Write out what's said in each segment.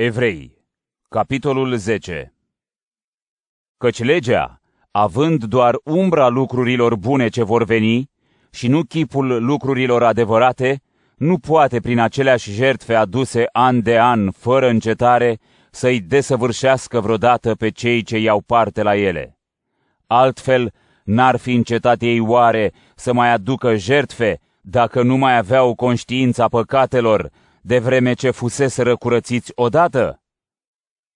Evrei, capitolul 10 Căci legea, având doar umbra lucrurilor bune ce vor veni și nu chipul lucrurilor adevărate, nu poate prin aceleași jertfe aduse an de an, fără încetare, să-i desăvârșească vreodată pe cei ce iau parte la ele. Altfel, n-ar fi încetat ei oare să mai aducă jertfe dacă nu mai aveau conștiința păcatelor, de vreme ce fuseseră curățiți odată?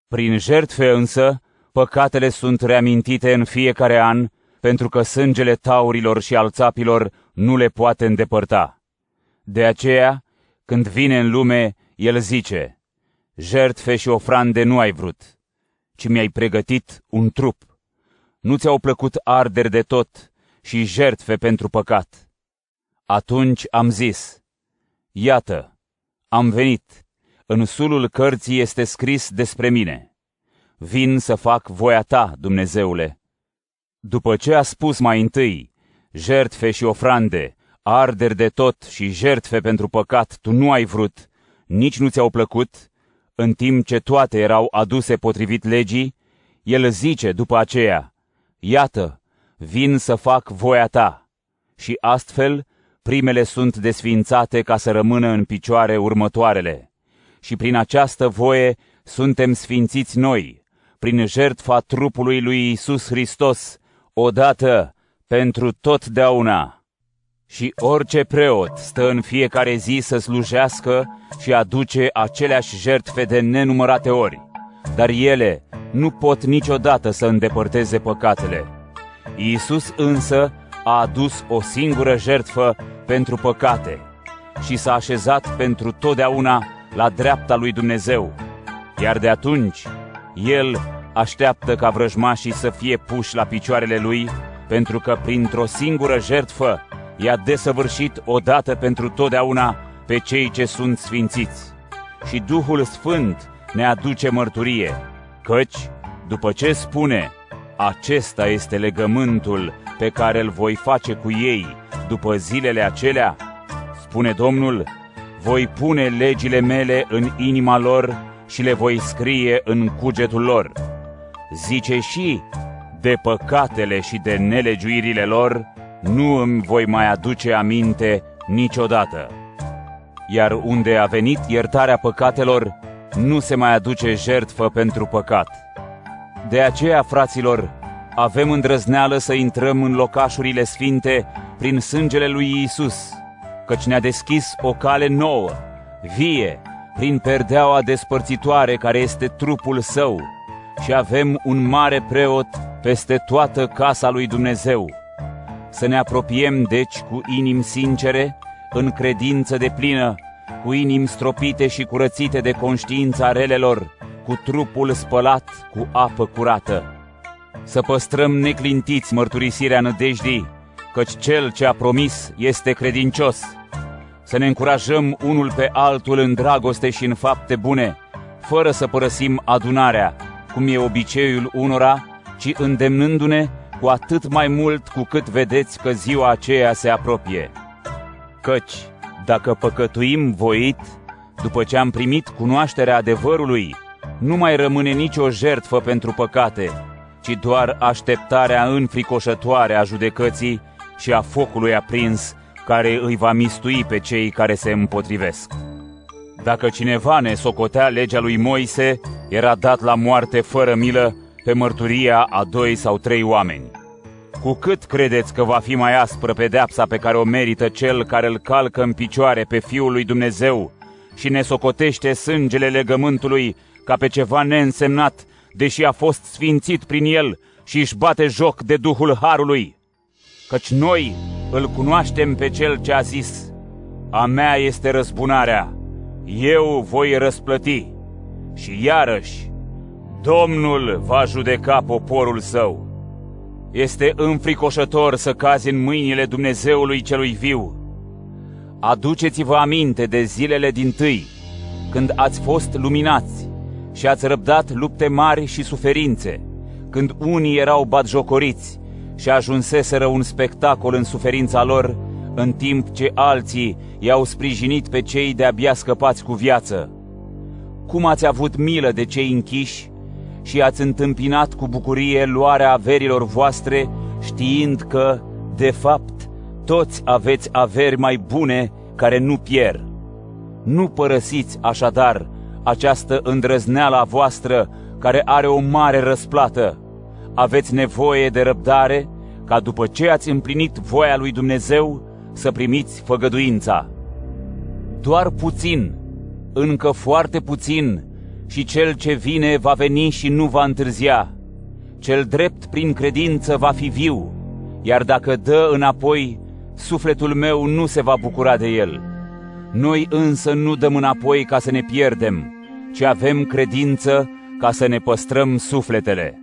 Prin jertfe însă, păcatele sunt reamintite în fiecare an, pentru că sângele taurilor și al țapilor nu le poate îndepărta. De aceea, când vine în lume, el zice, jertfe și ofrande nu ai vrut, ci mi-ai pregătit un trup. Nu ți-au plăcut arderi de tot și jertfe pentru păcat. Atunci am zis, iată, am venit, în sulul cărții este scris despre mine. Vin să fac voia ta, Dumnezeule. După ce a spus mai întâi, jertfe și ofrande, arderi de tot și jertfe pentru păcat tu nu ai vrut, nici nu ți-au plăcut, în timp ce toate erau aduse potrivit legii, el zice după aceea, Iată, vin să fac voia ta. Și astfel, primele sunt desfințate ca să rămână în picioare următoarele. Și prin această voie suntem sfințiți noi, prin jertfa trupului lui Isus Hristos, odată pentru totdeauna. Și orice preot stă în fiecare zi să slujească și aduce aceleași jertfe de nenumărate ori, dar ele nu pot niciodată să îndepărteze păcatele. Iisus însă a adus o singură jertfă pentru păcate și s-a așezat pentru totdeauna la dreapta lui Dumnezeu, iar de atunci El așteaptă ca vrăjmașii să fie puși la picioarele Lui, pentru că printr-o singură jertfă i-a desăvârșit odată pentru totdeauna pe cei ce sunt sfințiți. Și Duhul Sfânt ne aduce mărturie, căci, după ce spune, acesta este legământul pe care îl voi face cu ei după zilele acelea, spune Domnul, voi pune legile mele în inima lor și le voi scrie în cugetul lor. Zice și, de păcatele și de nelegiuirile lor, nu îmi voi mai aduce aminte niciodată. Iar unde a venit iertarea păcatelor, nu se mai aduce jertfă pentru păcat. De aceea, fraților, avem îndrăzneală să intrăm în locașurile sfinte prin sângele lui Isus, căci ne-a deschis o cale nouă, vie, prin perdeaua despărțitoare care este trupul său, și avem un mare preot peste toată casa lui Dumnezeu să ne apropiem, deci, cu inimi sincere, în credință de plină, cu inimi stropite și curățite de conștiința relelor, cu trupul spălat cu apă curată. Să păstrăm neclintiți mărturisirea nădejdii, căci cel ce a promis este credincios. Să ne încurajăm unul pe altul în dragoste și în fapte bune, fără să părăsim adunarea, cum e obiceiul unora, ci îndemnându-ne cu atât mai mult cu cât vedeți că ziua aceea se apropie. Căci, dacă păcătuim voit, după ce am primit cunoașterea adevărului, nu mai rămâne nicio jertfă pentru păcate, ci doar așteptarea înfricoșătoare a judecății și a focului aprins, care îi va mistui pe cei care se împotrivesc. Dacă cineva ne socotea legea lui Moise, era dat la moarte fără milă pe mărturia a doi sau trei oameni. Cu cât credeți că va fi mai aspră pedeapsa pe care o merită cel care îl calcă în picioare pe Fiul lui Dumnezeu și ne socotește sângele legământului ca pe ceva neînsemnat, deși a fost sfințit prin el și își bate joc de Duhul Harului? Căci noi îl cunoaștem pe cel ce a zis, a mea este răzbunarea, eu voi răsplăti. Și iarăși, Domnul va judeca poporul său. Este înfricoșător să cazi în mâinile Dumnezeului celui viu. Aduceți-vă aminte de zilele din tâi, când ați fost luminați și ați răbdat lupte mari și suferințe, când unii erau batjocoriți și ajunseseră un spectacol în suferința lor, în timp ce alții i-au sprijinit pe cei de-abia scăpați cu viață. cum ați avut milă de cei închiși și ați întâmpinat cu bucurie luarea averilor voastre, știind că, de fapt, toți aveți averi mai bune care nu pierd. Nu părăsiți așadar această îndrăzneală a voastră care are o mare răsplată. Aveți nevoie de răbdare ca după ce ați împlinit voia lui Dumnezeu să primiți făgăduința. Doar puțin, încă foarte puțin, și cel ce vine va veni și nu va întârzia. Cel drept prin credință va fi viu, iar dacă dă înapoi, sufletul meu nu se va bucura de el. Noi însă nu dăm înapoi ca să ne pierdem, ci avem credință ca să ne păstrăm sufletele.